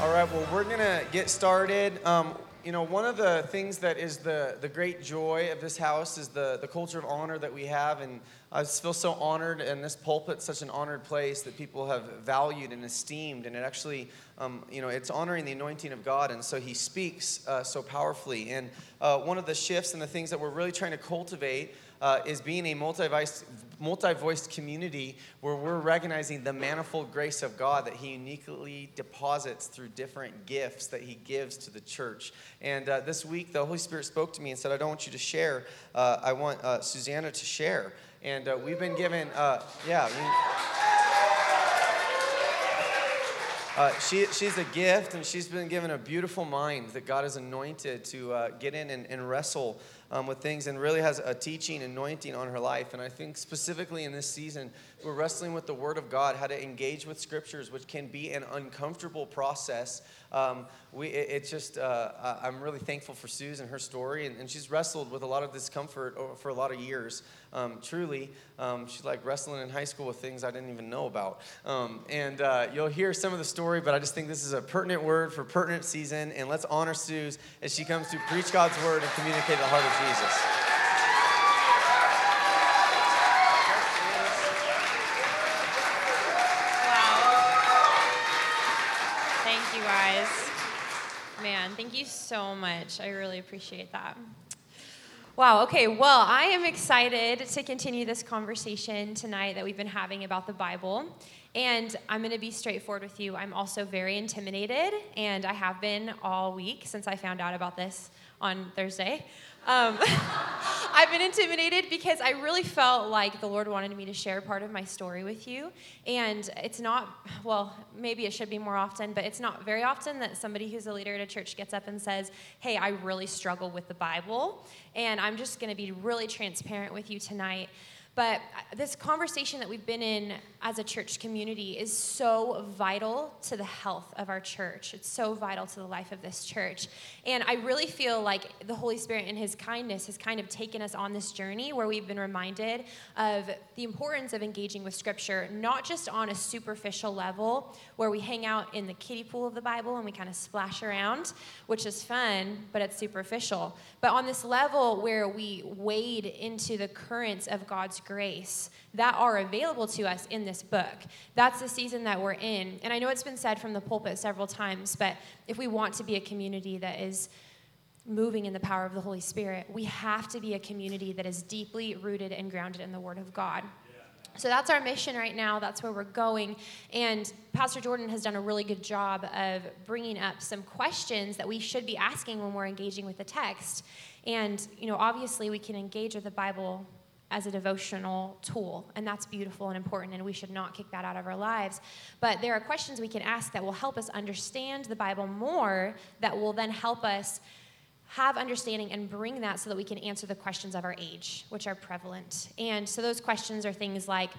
All right, well, we're going to get started. Um, you know, one of the things that is the, the great joy of this house is the, the culture of honor that we have. And I feel so honored, and this pulpit's such an honored place that people have valued and esteemed. And it actually, um, you know, it's honoring the anointing of God. And so he speaks uh, so powerfully. And uh, one of the shifts and the things that we're really trying to cultivate uh, is being a multi-voiced, multi-voiced community where we're recognizing the manifold grace of God that He uniquely deposits through different gifts that He gives to the church. And uh, this week, the Holy Spirit spoke to me and said, "I don't want you to share. Uh, I want uh, Susanna to share." And uh, we've been given, uh, yeah. Uh, she, she's a gift, and she's been given a beautiful mind that God has anointed to uh, get in and, and wrestle um, with things and really has a teaching anointing on her life. And I think specifically in this season, we're wrestling with the Word of God, how to engage with scriptures, which can be an uncomfortable process. Um, we, it, it's just, uh, I'm really thankful for Susan and her story, and, and, she's wrestled with a lot of discomfort for a lot of years. Um, truly, um, she's like wrestling in high school with things I didn't even know about. Um, and uh, you'll hear some of the story, but I just think this is a pertinent word for pertinent season, and let's honor Suze as she comes to preach God's word and communicate the heart of Jesus. Man, thank you so much. I really appreciate that. Wow, okay, well, I am excited to continue this conversation tonight that we've been having about the Bible. And I'm going to be straightforward with you. I'm also very intimidated, and I have been all week since I found out about this on Thursday. Um, I've been intimidated because I really felt like the Lord wanted me to share part of my story with you. And it's not, well, maybe it should be more often, but it's not very often that somebody who's a leader at a church gets up and says, Hey, I really struggle with the Bible. And I'm just going to be really transparent with you tonight. But uh, this conversation that we've been in as a church community is so vital to the health of our church. It's so vital to the life of this church. And I really feel like the Holy Spirit, in His kindness, has kind of taken us on this journey where we've been reminded of the importance of engaging with Scripture, not just on a superficial level where we hang out in the kiddie pool of the Bible and we kind of splash around, which is fun, but it's superficial, but on this level where we wade into the currents of God's grace that are available to us in this book. That's the season that we're in. And I know it's been said from the pulpit several times, but if we want to be a community that is moving in the power of the Holy Spirit, we have to be a community that is deeply rooted and grounded in the Word of God. So that's our mission right now. That's where we're going. And Pastor Jordan has done a really good job of bringing up some questions that we should be asking when we're engaging with the text. And, you know, obviously we can engage with the Bible as a devotional tool, and that's beautiful and important, and we should not kick that out of our lives. But there are questions we can ask that will help us understand the Bible more, that will then help us have understanding and bring that so that we can answer the questions of our age, which are prevalent. And so those questions are things like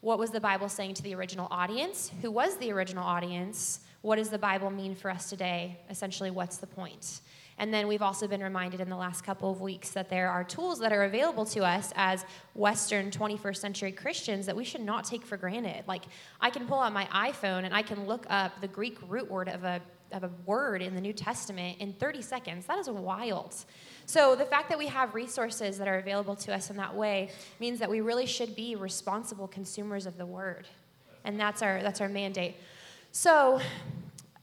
what was the Bible saying to the original audience? Who was the original audience? What does the Bible mean for us today? Essentially, what's the point? And then we've also been reminded in the last couple of weeks that there are tools that are available to us as Western 21st century Christians that we should not take for granted. Like, I can pull out my iPhone and I can look up the Greek root word of a, of a word in the New Testament in 30 seconds. That is wild. So, the fact that we have resources that are available to us in that way means that we really should be responsible consumers of the word. And that's our, that's our mandate. So,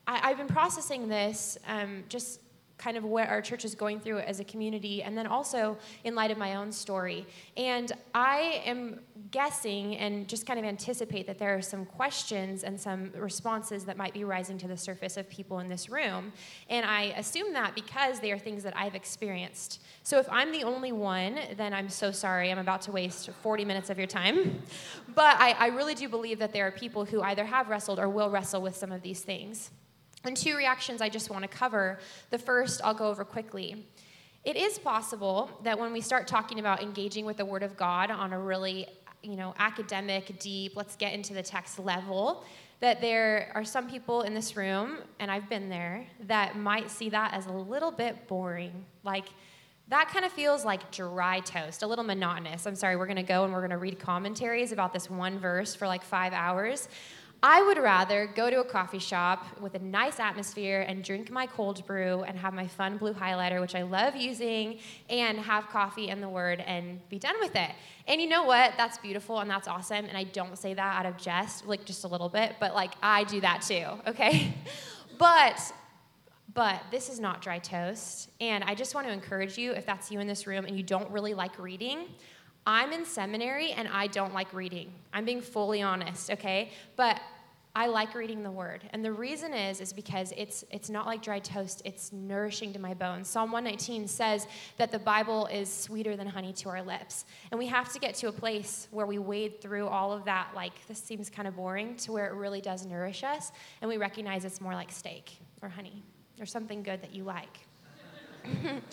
I, have been processing this um, just kind of what our church is going through as a community, and then also in light of my own story. And I am guessing and just kind of anticipate that there are some questions and some responses that might be rising to the surface of people in this room. And I assume that because they are things that I've experienced. So if I'm the only one, then I'm so sorry. I'm about to waste 40 minutes of your time. But I, I really do believe that there are people who either have wrestled or will wrestle with some of these things. And two reactions I just want to cover. The first I'll go over quickly. It is possible that when we start talking about engaging with the Word of God on a really you know, academic, deep, let's get into the text level, that there are some people in this room, and I've been there, that might see that as a little bit boring. Like, that kind of feels like dry toast, a little monotonous. I'm sorry, we're going to go and we're going to read commentaries about this one verse for like five hours. I would rather go to a coffee shop with a nice atmosphere and drink my cold brew and have my fun blue highlighter, which I love using, and have coffee and the word and be done with it. And you know what? That's beautiful and that's awesome. And I don't say that out of jest, like just a little bit, but like I do that too, okay? but but this is not dry toast. And I just want to encourage you if that's you in this room and you don't really like reading, I'm in seminary and I don't like reading. I'm being fully honest, okay? But I like reading the word. And the reason is is because it's it's not like dry toast, it's nourishing to my bones. Psalm 119 says that the Bible is sweeter than honey to our lips. And we have to get to a place where we wade through all of that like this seems kind of boring to where it really does nourish us and we recognize it's more like steak or honey or something good that you like.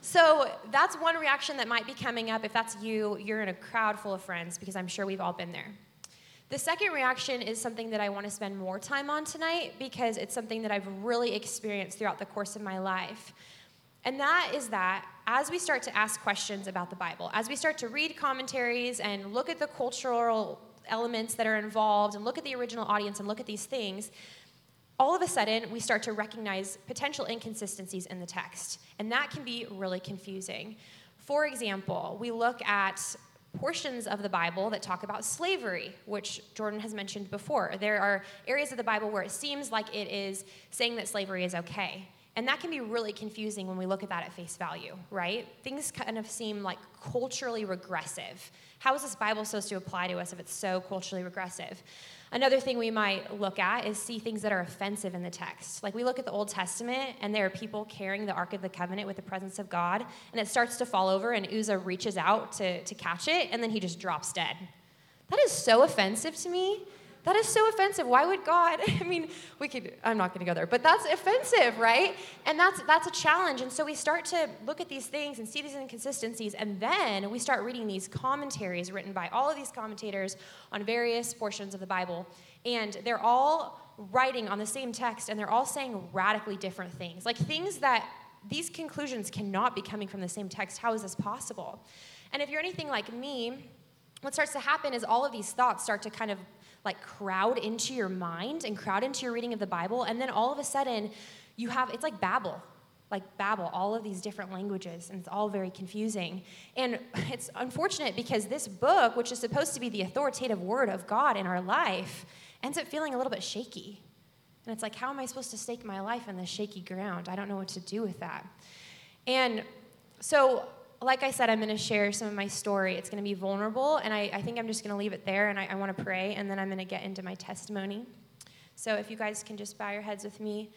so that's one reaction that might be coming up. If that's you, you're in a crowd full of friends because I'm sure we've all been there. The second reaction is something that I want to spend more time on tonight because it's something that I've really experienced throughout the course of my life. And that is that as we start to ask questions about the Bible, as we start to read commentaries and look at the cultural elements that are involved and look at the original audience and look at these things, all of a sudden we start to recognize potential inconsistencies in the text. And that can be really confusing. For example, we look at portions of the Bible that talk about slavery, which Jordan has mentioned before. There are areas of the Bible where it seems like it is saying that slavery is okay. And that can be really confusing when we look at that at face value, right? Things kind of seem like culturally regressive. How is this Bible supposed to apply to us if it's so culturally regressive? Another thing we might look at is see things that are offensive in the text. Like we look at the Old Testament, and there are people carrying the Ark of the Covenant with the presence of God, and it starts to fall over, and Uzzah reaches out to, to catch it, and then he just drops dead. That is so offensive to me. That is so offensive. Why would God? I mean, we could I'm not going to go there, but that's offensive, right? And that's that's a challenge. And so we start to look at these things and see these inconsistencies and then we start reading these commentaries written by all of these commentators on various portions of the Bible, and they're all writing on the same text and they're all saying radically different things. Like things that these conclusions cannot be coming from the same text. How is this possible? And if you're anything like me, what starts to happen is all of these thoughts start to kind of like crowd into your mind and crowd into your reading of the Bible. And then all of a sudden, you have it's like Babel, like Babel, all of these different languages, and it's all very confusing. And it's unfortunate because this book, which is supposed to be the authoritative word of God in our life, ends up feeling a little bit shaky. And it's like, how am I supposed to stake my life on this shaky ground? I don't know what to do with that. And so like I said, I'm going to share some of my story. It's going to be vulnerable, and I, I think I'm just going to leave it there, and I, I want to pray, and then I'm going to get into my testimony. So if you guys can just bow your heads with me.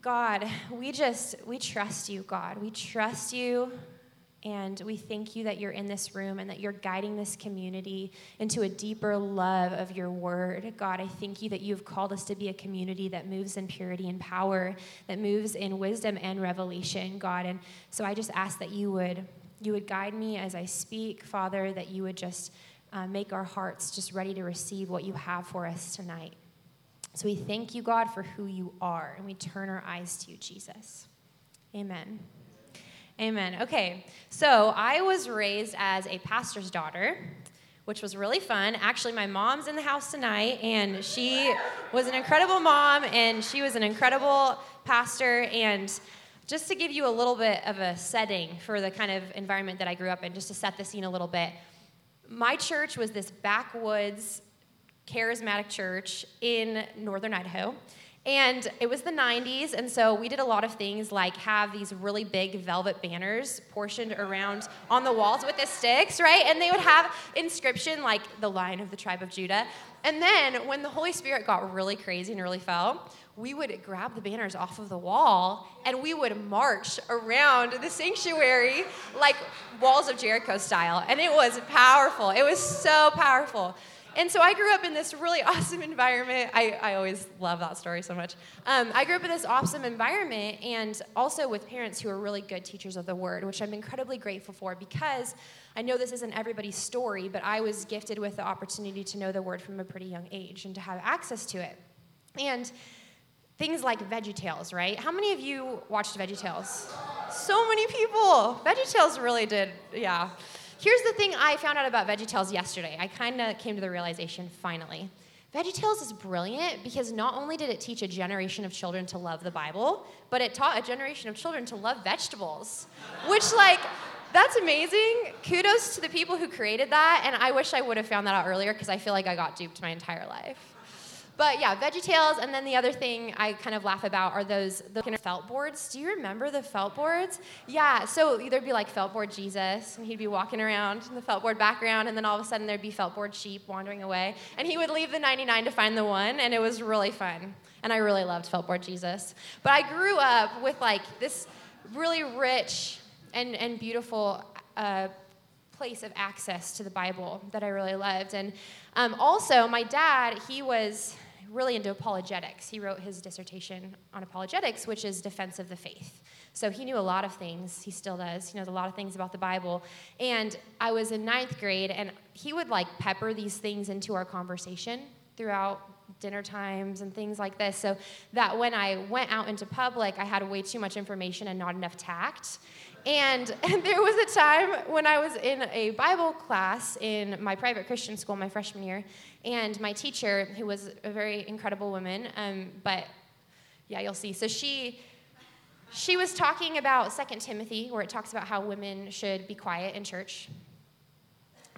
God, we just, we trust you, God. We trust you and we thank you that you're in this room and that you're guiding this community into a deeper love of your word. God, I thank you that you've called us to be a community that moves in purity and power, that moves in wisdom and revelation, God. And so I just ask that you would you would guide me as I speak, Father, that you would just uh, make our hearts just ready to receive what you have for us tonight. So we thank you, God, for who you are, and we turn our eyes to you, Jesus. Amen. Amen. Okay, so I was raised as a pastor's daughter, which was really fun. Actually, my mom's in the house tonight, and she was an incredible mom, and she was an incredible pastor. And just to give you a little bit of a setting for the kind of environment that I grew up in, just to set the scene a little bit, my church was this backwoods charismatic church in northern Idaho. And it was the 90s, and so we did a lot of things like have these really big velvet banners portioned around on the walls with the sticks, right? And they would have inscription like the Lion of the Tribe of Judah. And then when the Holy Spirit got really crazy and really fell, we would grab the banners off of the wall and we would march around the sanctuary like walls of Jericho style. And it was powerful. It was so powerful. And so I grew up in this really awesome environment. I, I always love that story so much. Um, I grew up in this awesome environment and also with parents who are really good teachers of the word, which I'm incredibly grateful for because I know this isn't everybody's story, but I was gifted with the opportunity to know the word from a pretty young age and to have access to it. And things like VeggieTales, right? How many of you watched VeggieTales? So many people. VeggieTales really did, yeah. Here's the thing I found out about VeggieTales yesterday. I kind of came to the realization finally. VeggieTales is brilliant because not only did it teach a generation of children to love the Bible, but it taught a generation of children to love vegetables, which, like, that's amazing. Kudos to the people who created that, and I wish I would have found that out earlier because I feel like I got duped my entire life. But yeah, VeggieTales, and then the other thing I kind of laugh about are those the felt boards. Do you remember the felt boards? Yeah, so there'd be like felt board Jesus, and he'd be walking around in the felt board background, and then all of a sudden there'd be felt board sheep wandering away, and he would leave the 99 to find the one, and it was really fun. And I really loved felt board Jesus. But I grew up with like this really rich and, and beautiful uh, place of access to the Bible that I really loved. And um, also, my dad, he was really into apologetics. He wrote his dissertation on apologetics, which is defense of the faith. So he knew a lot of things. He still does. He knows a lot of things about the Bible. And I was in ninth grade, and he would like pepper these things into our conversation throughout dinner times and things like this so that when I went out into public, I had way too much information and not enough tact. And, and, there was a time when I was in a Bible class in my private Christian school my freshman year, and my teacher, who was a very incredible woman, um, but yeah, you'll see. So she she was talking about Second Timothy, where it talks about how women should be quiet in church.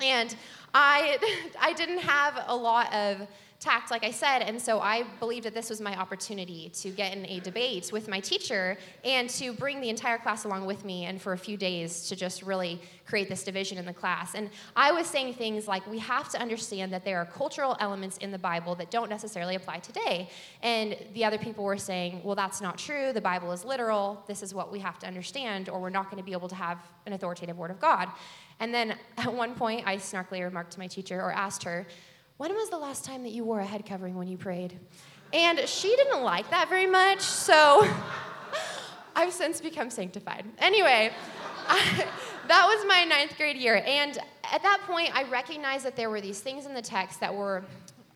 And I I didn't have a lot of tact, like I said, and so I believed that this was my opportunity to get in a debate with my teacher and to bring the entire class along with me and for a few days to just really create this division in the class. And I was saying things like, we have to understand that there are cultural elements in the Bible that don't necessarily apply today. And the other people were saying, well, that's not true. The Bible is literal. This is what we have to understand, or we're not going to be able to have an authoritative word of God. And then at one point, I snarkily remarked to my teacher or asked her, when was the last time that you wore a head covering when you prayed? And she didn't like that very much, so I've since become sanctified. Anyway, I, that was my ninth grade year. And at that point, I recognized that there were these things in the text that were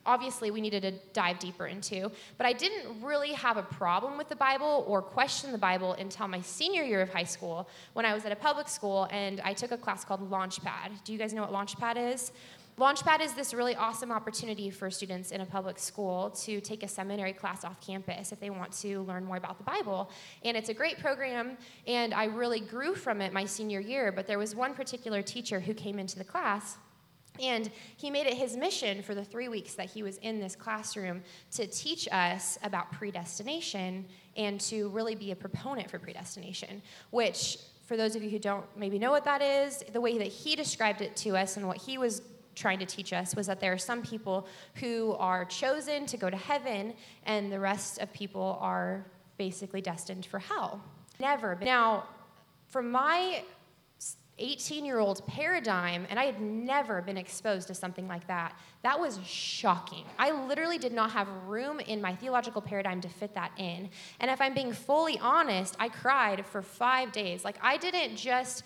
obviously we needed to dive deeper into. But I didn't really have a problem with the Bible or question the Bible until my senior year of high school when I was at a public school and I took a class called Launchpad. Do you guys know what Launchpad is? Launchpad is this really awesome opportunity for students in a public school to take a seminary class off campus if they want to learn more about the Bible. And it's a great program, and I really grew from it my senior year. But there was one particular teacher who came into the class. And he made it his mission for the three weeks that he was in this classroom to teach us about predestination and to really be a proponent for predestination, which, for those of you who don't maybe know what that is, the way that he described it to us and what he was trying to teach us was that there are some people who are chosen to go to heaven, and the rest of people are basically destined for hell. Never. Now, from my 18 year old paradigm, and I had never been exposed to something like that. That was shocking. I literally did not have room in my theological paradigm to fit that in. And if I'm being fully honest, I cried for five days. Like, I didn't just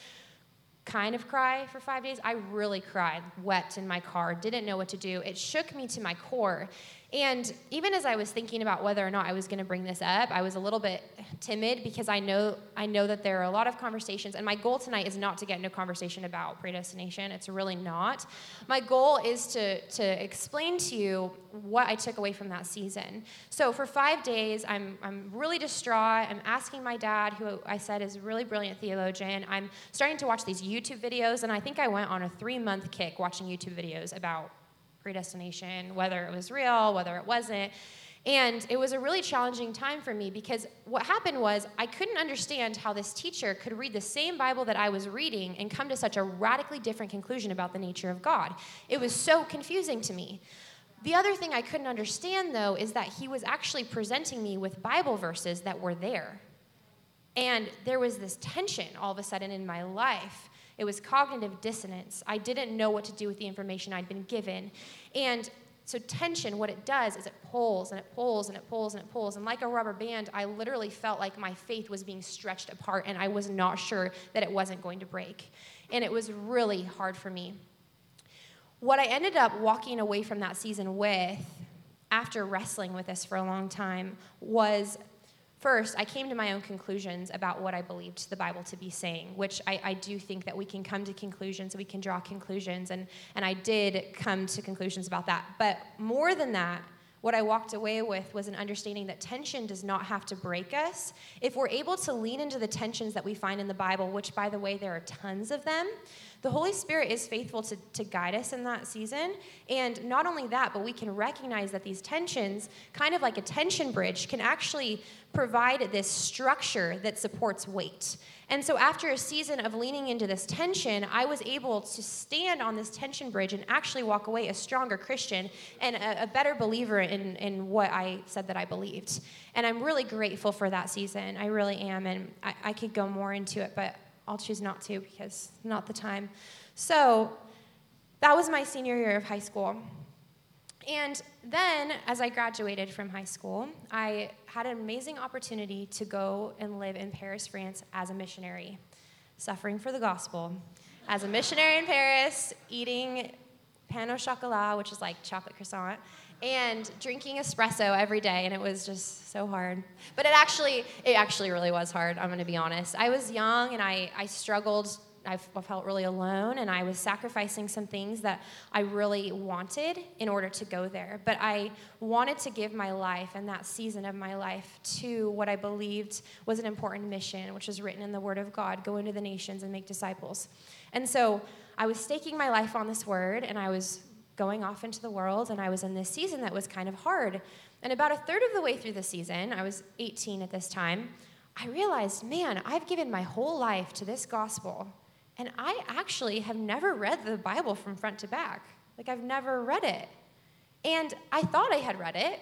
kind of cry for five days. I really cried, wept in my car, didn't know what to do. It shook me to my core. And even as I was thinking about whether or not I was going to bring this up, I was a little bit timid because I know I know that there are a lot of conversations and my goal tonight is not to get into a conversation about predestination. It's really not. My goal is to to explain to you what I took away from that season. So for 5 days I'm I'm really distraught. I'm asking my dad who I said is a really brilliant theologian. I'm starting to watch these YouTube videos and I think I went on a 3-month kick watching YouTube videos about predestination, whether it was real, whether it wasn't. And it was a really challenging time for me because what happened was I couldn't understand how this teacher could read the same Bible that I was reading and come to such a radically different conclusion about the nature of God. It was so confusing to me. The other thing I couldn't understand, though, is that he was actually presenting me with Bible verses that were there. And there was this tension all of a sudden in my life it was cognitive dissonance. I didn't know what to do with the information I'd been given. And so, tension, what it does is it pulls and it pulls and it pulls and it pulls. And like a rubber band, I literally felt like my faith was being stretched apart and I was not sure that it wasn't going to break. And it was really hard for me. What I ended up walking away from that season with, after wrestling with this for a long time, was first, I came to my own conclusions about what I believed the Bible to be saying, which I, I, do think that we can come to conclusions, we can draw conclusions, and, and I did come to conclusions about that. But more than that, what I walked away with was an understanding that tension does not have to break us. If we're able to lean into the tensions that we find in the Bible, which, by the way, there are tons of them, the Holy Spirit is faithful to, to guide us in that season. And not only that, but we can recognize that these tensions, kind of like a tension bridge, can actually provide this structure that supports weight. And so, after a season of leaning into this tension, I was able to stand on this tension bridge and actually walk away a stronger Christian and a, a, better believer in, in what I said that I believed. And I'm really grateful for that season. I really am. And I, I could go more into it, but I'll choose not to because not the time. So, that was my senior year of high school. And then, as I graduated from high school, I had an amazing opportunity to go and live in Paris, France as a missionary, suffering for the gospel. As a missionary in Paris, eating pain au chocolat, which is like chocolate croissant, and drinking espresso every day and it was just so hard but it actually it actually really was hard i'm going to be honest i was young and i i struggled I felt really alone, and I was sacrificing some things that I really wanted in order to go there. But I wanted to give my life and that season of my life to what I believed was an important mission, which is written in the Word of God go into the nations and make disciples. And so I was staking my life on this word, and I was going off into the world, and I was in this season that was kind of hard. And about a third of the way through the season, I was 18 at this time, I realized, man, I've given my whole life to this gospel. And I actually have never read the Bible from front to back. Like, I've never read it. And I thought I had read it.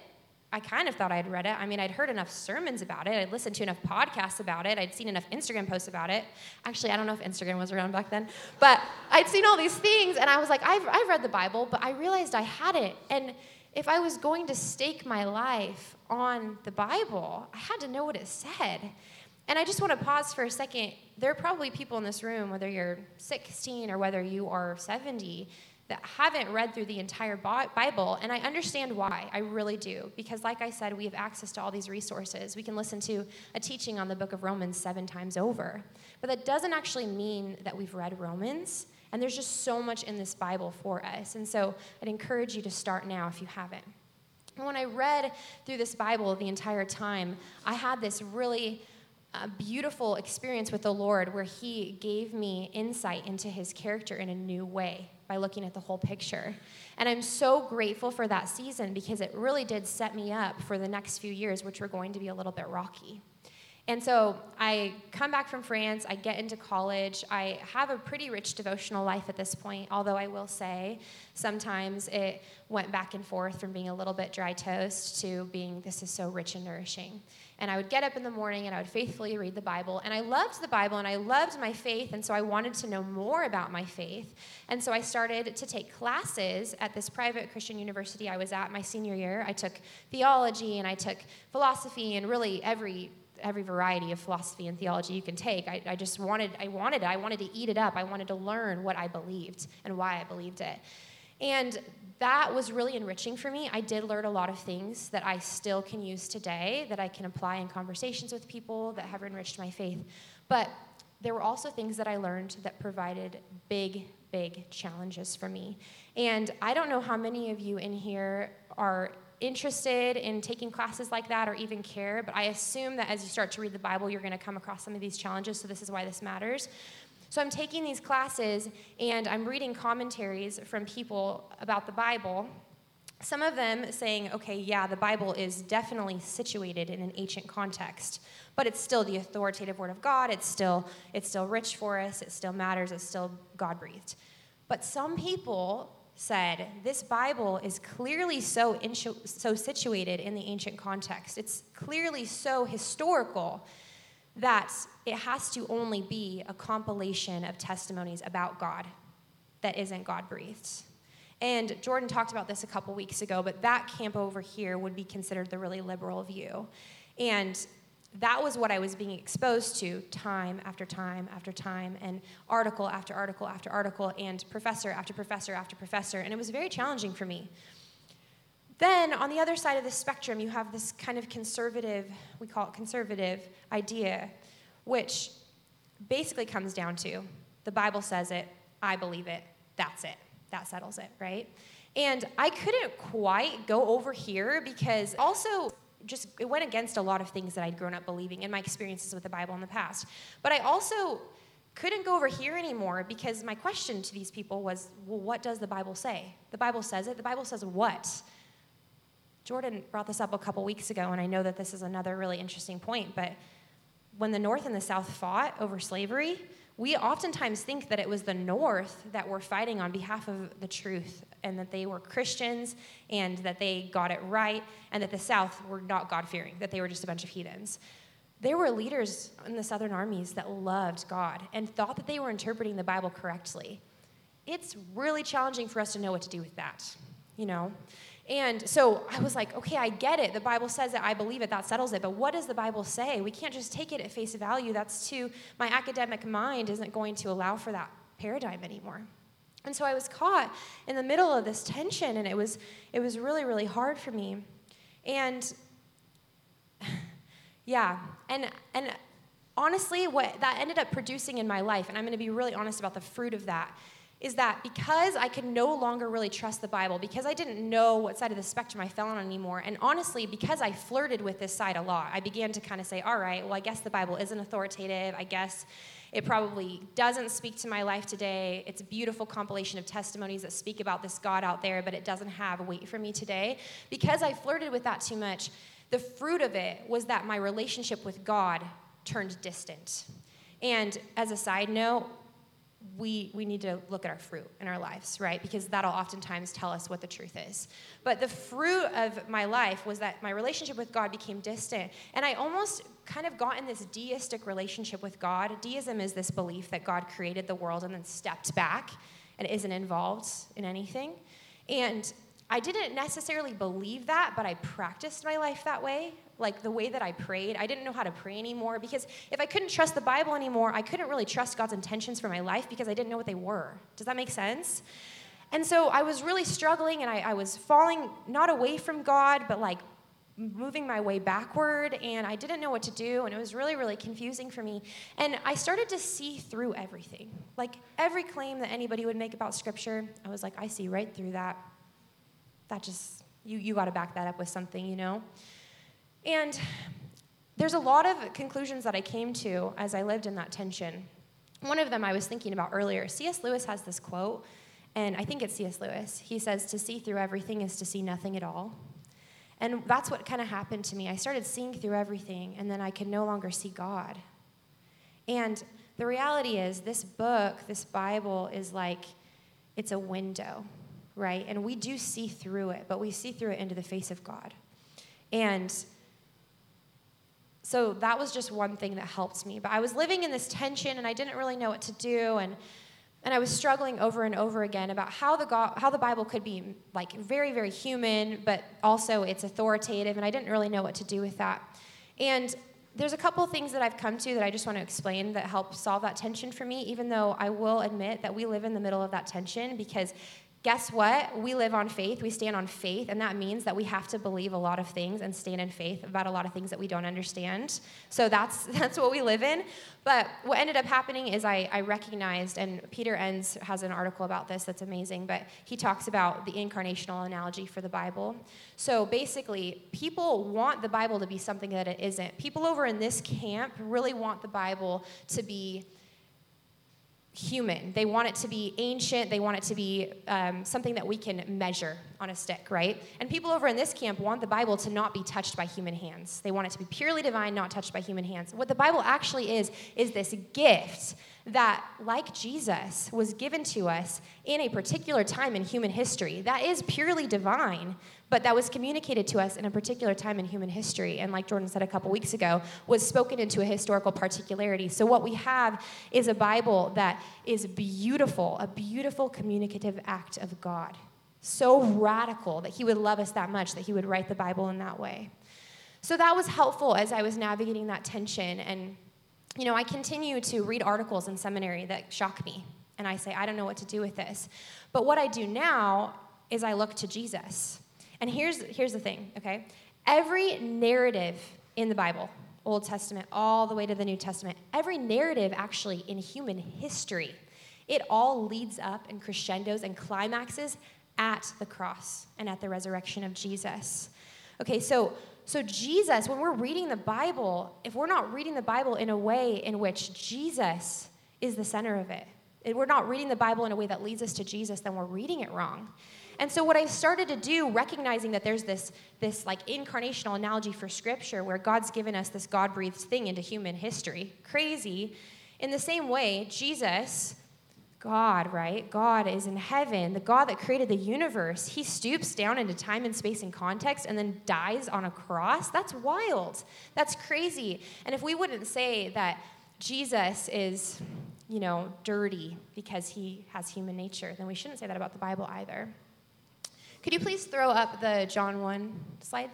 I kind of thought I had read it. I mean, I'd heard enough sermons about it. I'd listened to enough podcasts about it. I'd seen enough Instagram posts about it. Actually, I don't know if Instagram was around back then, but I'd seen all these things, and I was like, I've, I've read the Bible, but I realized I hadn't. And if I was going to stake my life on the Bible, I had to know what it said. And I just want to pause for a second. There are probably people in this room, whether you're 16 or whether you are 70, that haven't read through the entire Bible, and I understand why. I really do. Because, like I said, we have access to all these resources. We can listen to a teaching on the book of Romans seven times over. But that doesn't actually mean that we've read Romans, and there's just so much in this Bible for us. And so I'd encourage you to start now if you haven't. when I read through this Bible the entire time, I had this really a beautiful experience with the Lord where He gave me insight into His character in a new way by looking at the whole picture. And I'm so grateful for that season because it really did set me up for the next few years, which were going to be a little bit rocky. And so I come back from France, I get into college. I have a pretty rich devotional life at this point, although I will say sometimes it went back and forth from being a little bit dry toast to being this is so rich and nourishing. And I would get up in the morning and I would faithfully read the Bible. And I loved the Bible and I loved my faith, and so I wanted to know more about my faith. And so I started to take classes at this private Christian university I was at my senior year. I took theology and I took philosophy and really every every variety of philosophy and theology you can take. I, I just wanted, I wanted it. I wanted to eat it up. I wanted to learn what I believed and why I believed it. And that was really enriching for me. I did learn a lot of things that I still can use today, that I can apply in conversations with people that have enriched my faith. But there were also things that I learned that provided big, big challenges for me. And I don't know how many of you in here are interested in taking classes like that or even care, but I assume that as you start to read the Bible, you're going to come across some of these challenges, so this is why this matters. So I'm taking these classes and I'm reading commentaries from people about the Bible. Some of them saying, okay, yeah, the Bible is definitely situated in an ancient context, but it's still the authoritative word of God. It's still, it's still rich for us. It still matters. It's still God breathed. But some people said, This Bible is clearly so, so situated in the ancient context. It's clearly so historical that it has to only be a compilation of testimonies about God that isn't God breathed. And Jordan talked about this a couple weeks ago, but that camp over here would be considered the really liberal view. And that was what I was being exposed to time after time after time, and article after article after article, and professor after professor after professor. And it was very challenging for me. then on the other side of the spectrum, you have this kind of conservative, we call it conservative idea, which basically comes down to the Bible says it, I believe it, that's it, that settles it, right? And I couldn't quite go over here because also just it went against a lot of things that I'd grown up believing in my experiences with the Bible in the past. But I also couldn't go over here anymore because my question to these people was, well, what does the Bible say? The Bible says it. The Bible says what? Jordan brought this up a couple weeks ago, and I know that this is another really interesting point, but when the North and the South fought over slavery, we oftentimes think that it was the North that were fighting on behalf of the truth and that they were Christians and that they got it right and that the South were not God fearing, that they were just a bunch of heathens. There were leaders in the Southern armies that loved God and thought that they were interpreting the Bible correctly. It's really challenging for us to know what to do with that, you know? And so I was like, okay, I get it. The Bible says it. I believe it. That settles it. But what does the Bible say? We can't just take it at face value. That's too, my academic mind isn't going to allow for that paradigm anymore. And so I was caught in the middle of this tension, and it was, it was really, really hard for me. And yeah, and, and honestly, what that ended up producing in my life, and I'm going to be really honest about the fruit of that, is that because I could no longer really trust the Bible, because I didn't know what side of the spectrum I fell on anymore, and honestly, because I flirted with this side a lot, I began to kind of say, all right, well, I guess the Bible isn't authoritative. I guess it probably doesn't speak to my life today. It's a beautiful compilation of testimonies that speak about this God out there, but it doesn't have weight for me today. Because I flirted with that too much, the fruit of it was that my relationship with God turned distant. And as a side note, we, we need to look at our fruit in our lives, right? Because that'll oftentimes tell us what the truth is. But the fruit of my life was that my relationship with God became distant. And I almost kind of got in this deistic relationship with God. Deism is this belief that God created the world and then stepped back and isn't involved in anything. And I didn't necessarily believe that, but I practiced my life that way like the way that I prayed. I didn't know how to pray anymore because if I couldn't trust the Bible anymore, I couldn't really trust God's intentions for my life because I didn't know what they were. Does that make sense? And so I was really struggling and I, I was falling not away from God, but like moving my way backward and I didn't know what to do and it was really really confusing for me and I started to see through everything like every claim that anybody would make about scripture I was like I see right through that that just you you got to back that up with something you know and there's a lot of conclusions that I came to as I lived in that tension. One of them I was thinking about earlier. C.S. Lewis has this quote, and I think it's C.S. Lewis. He says, To see through everything is to see nothing at all. And that's what kind of happened to me. I started seeing through everything, and then I could no longer see God. And the reality is, this book, this Bible, is like it's a window, right? And we do see through it, but we see through it into the face of God. And so that was just one thing that helped me. But I was living in this tension and I didn't really know what to do. And, and I was struggling over and over again about how the, God, how the Bible could be like very, very human, but also it's authoritative. And I didn't really know what to do with that. And there's a couple things that I've come to that I just want to explain that help solve that tension for me, even though I will admit that we live in the middle of that tension because guess what? We live on faith. We stand on faith, and that means that we have to believe a lot of things and stand in faith about a lot of things that we don't understand. So that's that's what we live in. But what ended up happening is I, I recognized, and Peter Enns has an article about this that's amazing, but he talks about the incarnational analogy for the Bible. So basically, people want the Bible to be something that it isn't. People over in this camp really want the Bible to be human. They want it to be ancient. They want it to be um, something that we can measure on a stick, right? And people over in this camp want the Bible to not be touched by human hands. They want it to be purely divine, not touched by human hands. What the Bible actually is, is this gift that, like Jesus, was given to us in a particular time in human history. That is purely divine, but that was communicated to us in a particular time in human history. And like Jordan said a couple weeks ago, was spoken into a historical particularity. So what we have is a Bible that is beautiful, a beautiful communicative act of God. So radical that He would love us that much that He would write the Bible in that way. So that was helpful as I was navigating that tension and you know, I continue to read articles in seminary that shock me, and I say, I don't know what to do with this. But what I do now is I look to Jesus. And here's, here's the thing, okay? Every narrative in the Bible, Old Testament all the way to the New Testament, every narrative actually in human history, it all leads up and crescendos and climaxes at the cross and at the resurrection of Jesus. Okay, so so Jesus, when we're reading the Bible, if we're not reading the Bible in a way in which Jesus is the center of it, if we're not reading the Bible in a way that leads us to Jesus, then we're reading it wrong. And so what I started to do, recognizing that there's this, this like incarnational analogy for scripture where God's given us this God-breathed thing into human history. Crazy. In the same way, Jesus, God, right? God is in heaven, the God that created the universe. He stoops down into time and space and context and then dies on a cross. That's wild. That's crazy. And if we wouldn't say that Jesus is, you know, dirty because he has human nature, then we shouldn't say that about the Bible either. Could you please throw up the John 1 slide?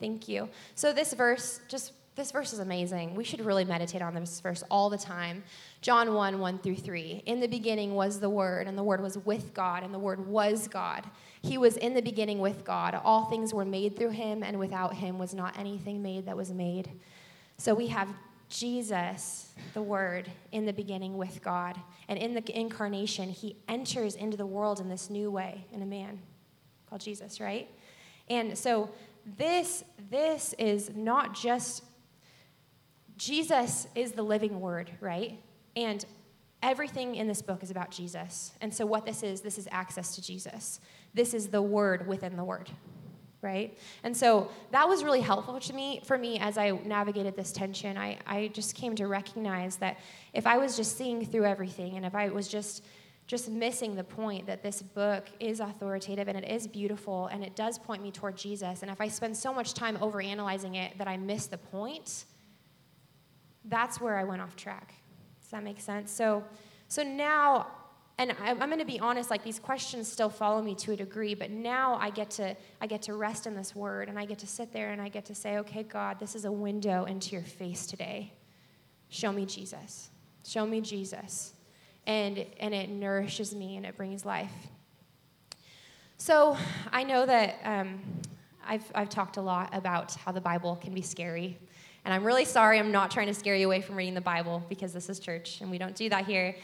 Thank you. So, this verse, just this verse is amazing. We should really meditate on this verse all the time. John 1 1 through 3. In the beginning was the Word, and the Word was with God, and the Word was God. He was in the beginning with God. All things were made through him, and without him was not anything made that was made. So we have Jesus, the Word, in the beginning with God. And in the incarnation, he enters into the world in this new way in a man called Jesus, right? And so this this is not just Jesus is the living word, right? And everything in this book is about Jesus. And so what this is, this is access to Jesus. This is the word within the word, right? And so that was really helpful to me for me as I navigated this tension. I, I just came to recognize that if I was just seeing through everything and if I was just just missing the point that this book is authoritative and it is beautiful and it does point me toward Jesus. And if I spend so much time overanalyzing it that I miss the point, that's where I went off track. That make sense? So, so now, and I'm, I'm going to be honest, like these questions still follow me to a degree, but now I get to I get to rest in this word and I get to sit there and I get to say, okay, God, this is a window into your face today. Show me Jesus. Show me Jesus and, and it nourishes me and it brings life. So I know that um, I've, I've talked a lot about how the Bible can be scary. And I'm really sorry I'm not trying to scare you away from reading the Bible because this is church and we don't do that here.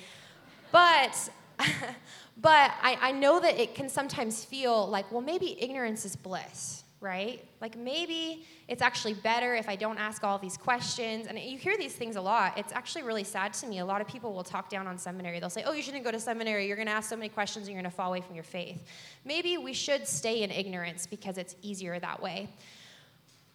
But, but I, I know that it can sometimes feel like, well, maybe ignorance is bliss right? Like maybe it's actually better if I don't ask all these questions. And you hear these things a lot. It's actually really sad to me. A lot of people will talk down on seminary. They'll say, oh, you shouldn't go to seminary. You're going to ask so many questions and you're going to fall away from your faith. Maybe we should stay in ignorance because it's easier that way.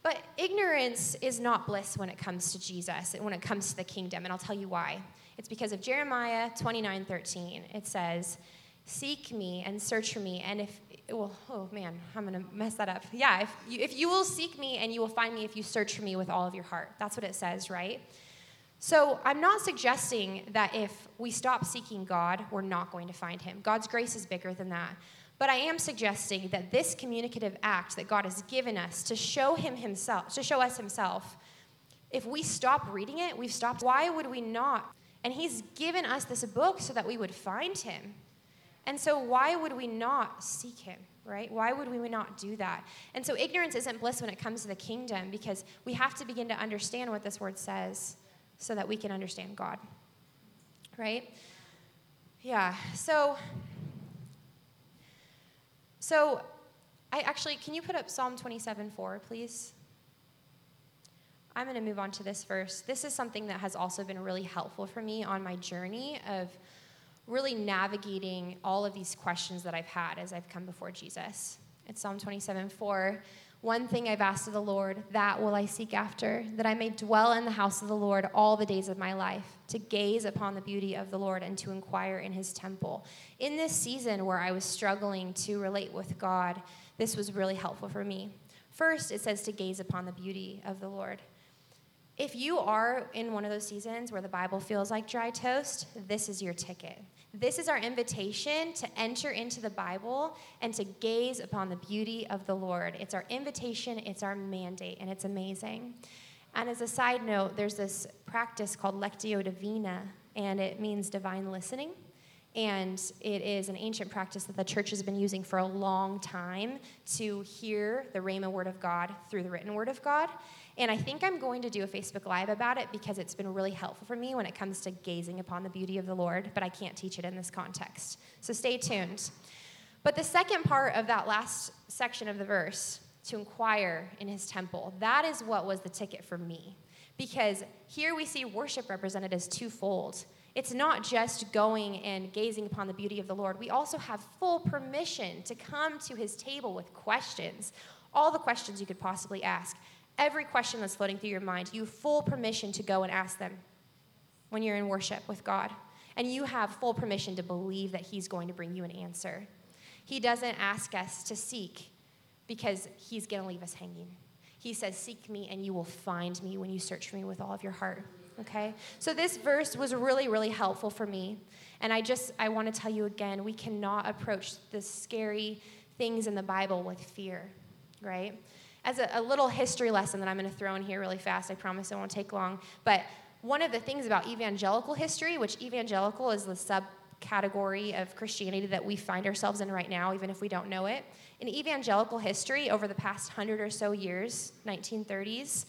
But ignorance is not bliss when it comes to Jesus, when it comes to the kingdom. And I'll tell you why. It's because of Jeremiah 29 13. It says, Seek me and search for me, and if well, oh man, I'm going to mess that up. Yeah, if you, if you will seek me and you will find me if you search for me with all of your heart. That's what it says, right? So I'm not suggesting that if we stop seeking God, we're not going to find him. God's grace is bigger than that. But I am suggesting that this communicative act that God has given us to show him himself, to show us himself, if we stop reading it, we've stopped. Why would we not? And he's given us this book so that we would find him. And so, why would we not seek him, right? Why would we not do that? And so, ignorance isn't bliss when it comes to the kingdom because we have to begin to understand what this word says so that we can understand God, right? Yeah, so, so I actually, can you put up Psalm 27 4, please? I'm going to move on to this verse. This is something that has also been really helpful for me on my journey of really navigating all of these questions that I've had as I've come before Jesus. It's Psalm 27 4. One thing I've asked of the Lord, that will I seek after, that I may dwell in the house of the Lord all the days of my life, to gaze upon the beauty of the Lord and to inquire in his temple. In this season where I was struggling to relate with God, this was really helpful for me. First, it says to gaze upon the beauty of the Lord. If you are in one of those seasons where the Bible feels like dry toast, this is your ticket. This is our invitation to enter into the Bible and to gaze upon the beauty of the Lord. It's our invitation, it's our mandate, and it's amazing. And as a side note, there's this practice called Lectio Divina, and it means divine listening. And it is an ancient practice that the church has been using for a long time to hear the Rhema word of God through the written word of God. And I think I'm going to do a Facebook Live about it because it's been really helpful for me when it comes to gazing upon the beauty of the Lord, but I can't teach it in this context. So stay tuned. But the second part of that last section of the verse, to inquire in his temple, that is what was the ticket for me. Because here we see worship represented as twofold. It's not just going and gazing upon the beauty of the Lord. We also have full permission to come to his table with questions, all the questions you could possibly ask. Every question that's floating through your mind, you have full permission to go and ask them when you're in worship with God. And you have full permission to believe that he's going to bring you an answer. He doesn't ask us to seek because he's going to leave us hanging. He says, Seek me and you will find me when you search for me with all of your heart okay so this verse was really really helpful for me and i just i want to tell you again we cannot approach the scary things in the bible with fear right as a, a little history lesson that i'm going to throw in here really fast i promise it won't take long. But one of the things about evangelical history which evangelical is the subcategory of christianity that we find ourselves in right now even if we don't know it in evangelical history over the past 100 or so years 1930s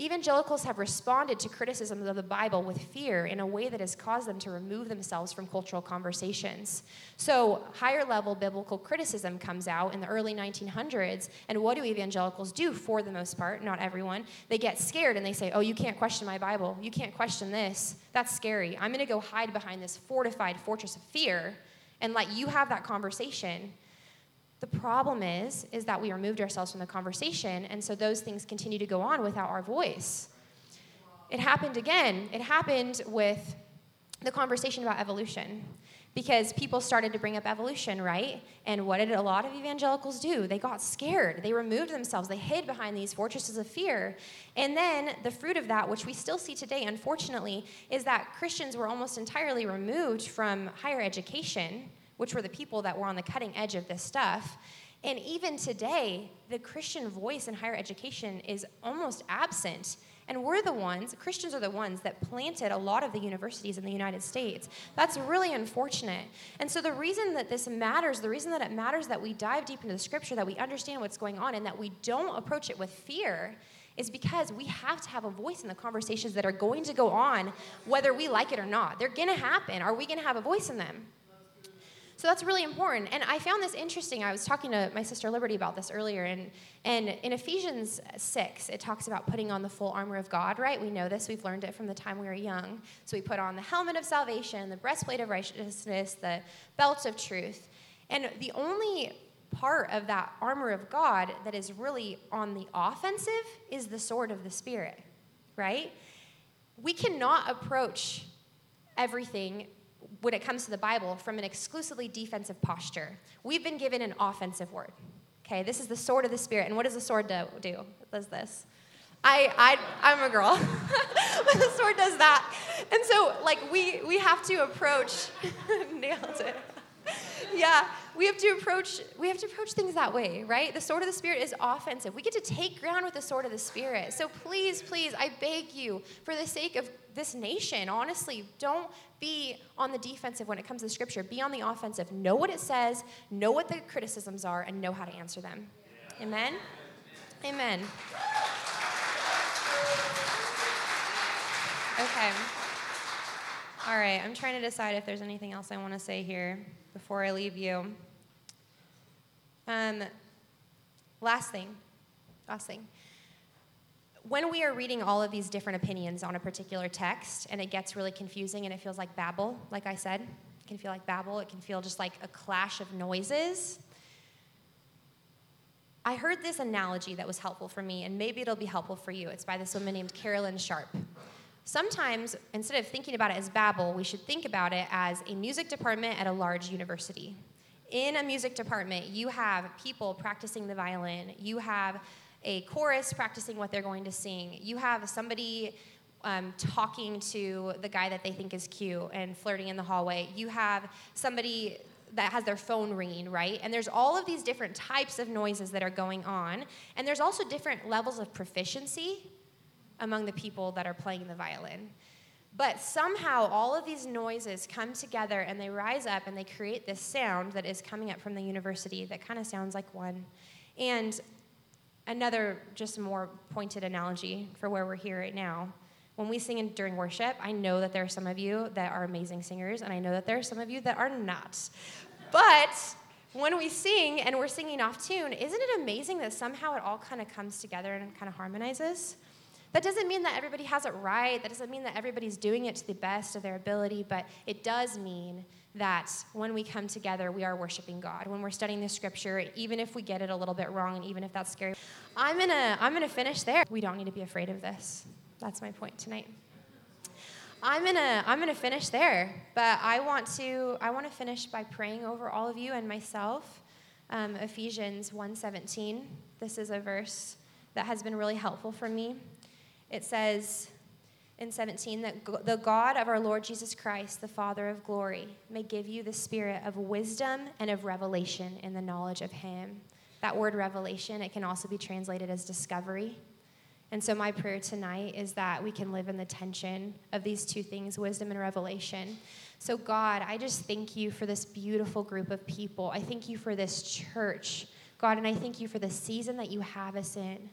Evangelicals have responded to criticisms of the Bible with fear in a way that has caused them to remove themselves from cultural conversations. So, higher level biblical criticism comes out in the early 1900s, and what do evangelicals do for the most part? Not everyone. They get scared and they say, Oh, you can't question my Bible. You can't question this. That's scary. I'm going to go hide behind this fortified fortress of fear and let you have that conversation the problem is, is that we removed ourselves from the conversation, and so those things continue to go on without our voice. It happened again. It happened with the conversation about evolution because people started to bring up evolution, right? And what did a lot of evangelicals do? They got scared. They removed themselves. They hid behind these fortresses of fear. And then the fruit of that, which we still see today, unfortunately, is that Christians were almost entirely removed from higher education which were the people that were on the cutting edge of this stuff. And even today, the Christian voice in higher education is almost absent. And we're the ones, Christians are the ones that planted a lot of the universities in the United States. That's really unfortunate. And so, the reason that this matters, the reason that it matters that we dive deep into the scripture, that we understand what's going on, and that we don't approach it with fear, is because we have to have a voice in the conversations that are going to go on, whether we like it or not. They're going to happen. Are we going to have a voice in them? So that's really important. And I found this interesting. I was talking to my sister Liberty about this earlier. And, and in Ephesians 6, it talks about putting on the full armor of God, right? We know this. We've learned it from the time we were young. So we put on the helmet of salvation, the breastplate of righteousness, the belt of truth. And the only part of that armor of God that is really on the offensive is the sword of the Spirit, right? We cannot approach everything when it comes to the Bible from an exclusively defensive posture. We've been given an offensive word. Okay, this is the sword of the Spirit. And what does the sword do? do? It does this. I, I, I'm a girl. but the sword does that. And so, like, we, we have to approach, nailed it. yeah, we have to approach we have to approach things that way, right? The sword of the spirit is offensive. We get to take ground with the sword of the spirit. So please, please, I beg you, for the sake of this nation, honestly, don't be on the defensive when it comes to scripture. Be on the offensive. Know what it says, know what the criticisms are, and know how to answer them. Amen? Amen. Okay. All right, I'm trying to decide if there's anything else I want to say here before I leave you. Um, last thing, last thing when we are reading all of these different opinions on a particular text and it gets really confusing and it feels like babble, like I said, it can feel like babble, it can feel just like a clash of noises. I heard this analogy that was helpful for me, and maybe it'll be helpful for you. It's by this woman named Carolyn Sharp. Sometimes, instead of thinking about it as babble, we should think about it as a music department at a large university. In a music department, you have people practicing the violin, you have a chorus practicing what they're going to sing. You have somebody um, talking to the guy that they think is cute and flirting in the hallway. You have somebody that has their phone ringing, right? And there's all of these different types of noises that are going on. And there's also different levels of proficiency among the people that are playing the violin. But somehow all of these noises come together and they rise up and they create this sound that is coming up from the university that kind of sounds like one. And another, just more pointed analogy for where we're here right now. When we sing in, during worship, I know that there are some of you that are amazing singers, and I know that there are some of you that are not. But when we sing and we're singing off tune, isn't it amazing that somehow it all kind of comes together and kind of harmonizes? That doesn't mean that everybody has it right. That doesn't mean that everybody's doing it to the best of their ability, but it does mean that when we come together, we are worshiping God. When we're studying the scripture, even if we get it a little bit wrong and even if that's scary, I'm gonna, I'm gonna finish there. We don't need to be afraid of this. That's my point tonight. I'm gonna, I'm gonna finish there, but I want to, I want to finish by praying over all of you and myself. Um, Ephesians 1:17. This is a verse that has been really helpful for me. It says, in 17 that the God of our Lord Jesus Christ, the Father of glory, may give you the spirit of wisdom and of revelation in the knowledge of Him. That word revelation, it can also be translated as discovery. And so, my prayer tonight is that we can live in the tension of these two things wisdom and revelation. So, God, I just thank you for this beautiful group of people. I thank you for this church, God, and I thank you for the season that you have us in.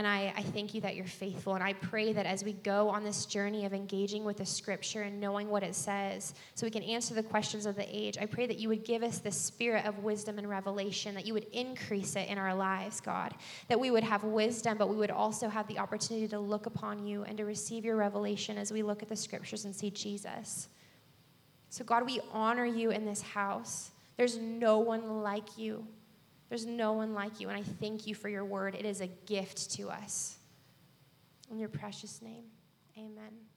And I, I thank you that you're faithful. And I pray that as we go on this journey of engaging with the scripture and knowing what it says, so we can answer the questions of the age, I pray that you would give us the spirit of wisdom and revelation, that you would increase it in our lives, God. That we would have wisdom, but we would also have the opportunity to look upon you and to receive your revelation as we look at the scriptures and see Jesus. So, God, we honor you in this house. There's no one like you. There's no one like you, and I thank you for your word. It is a gift to us. In your precious name, amen.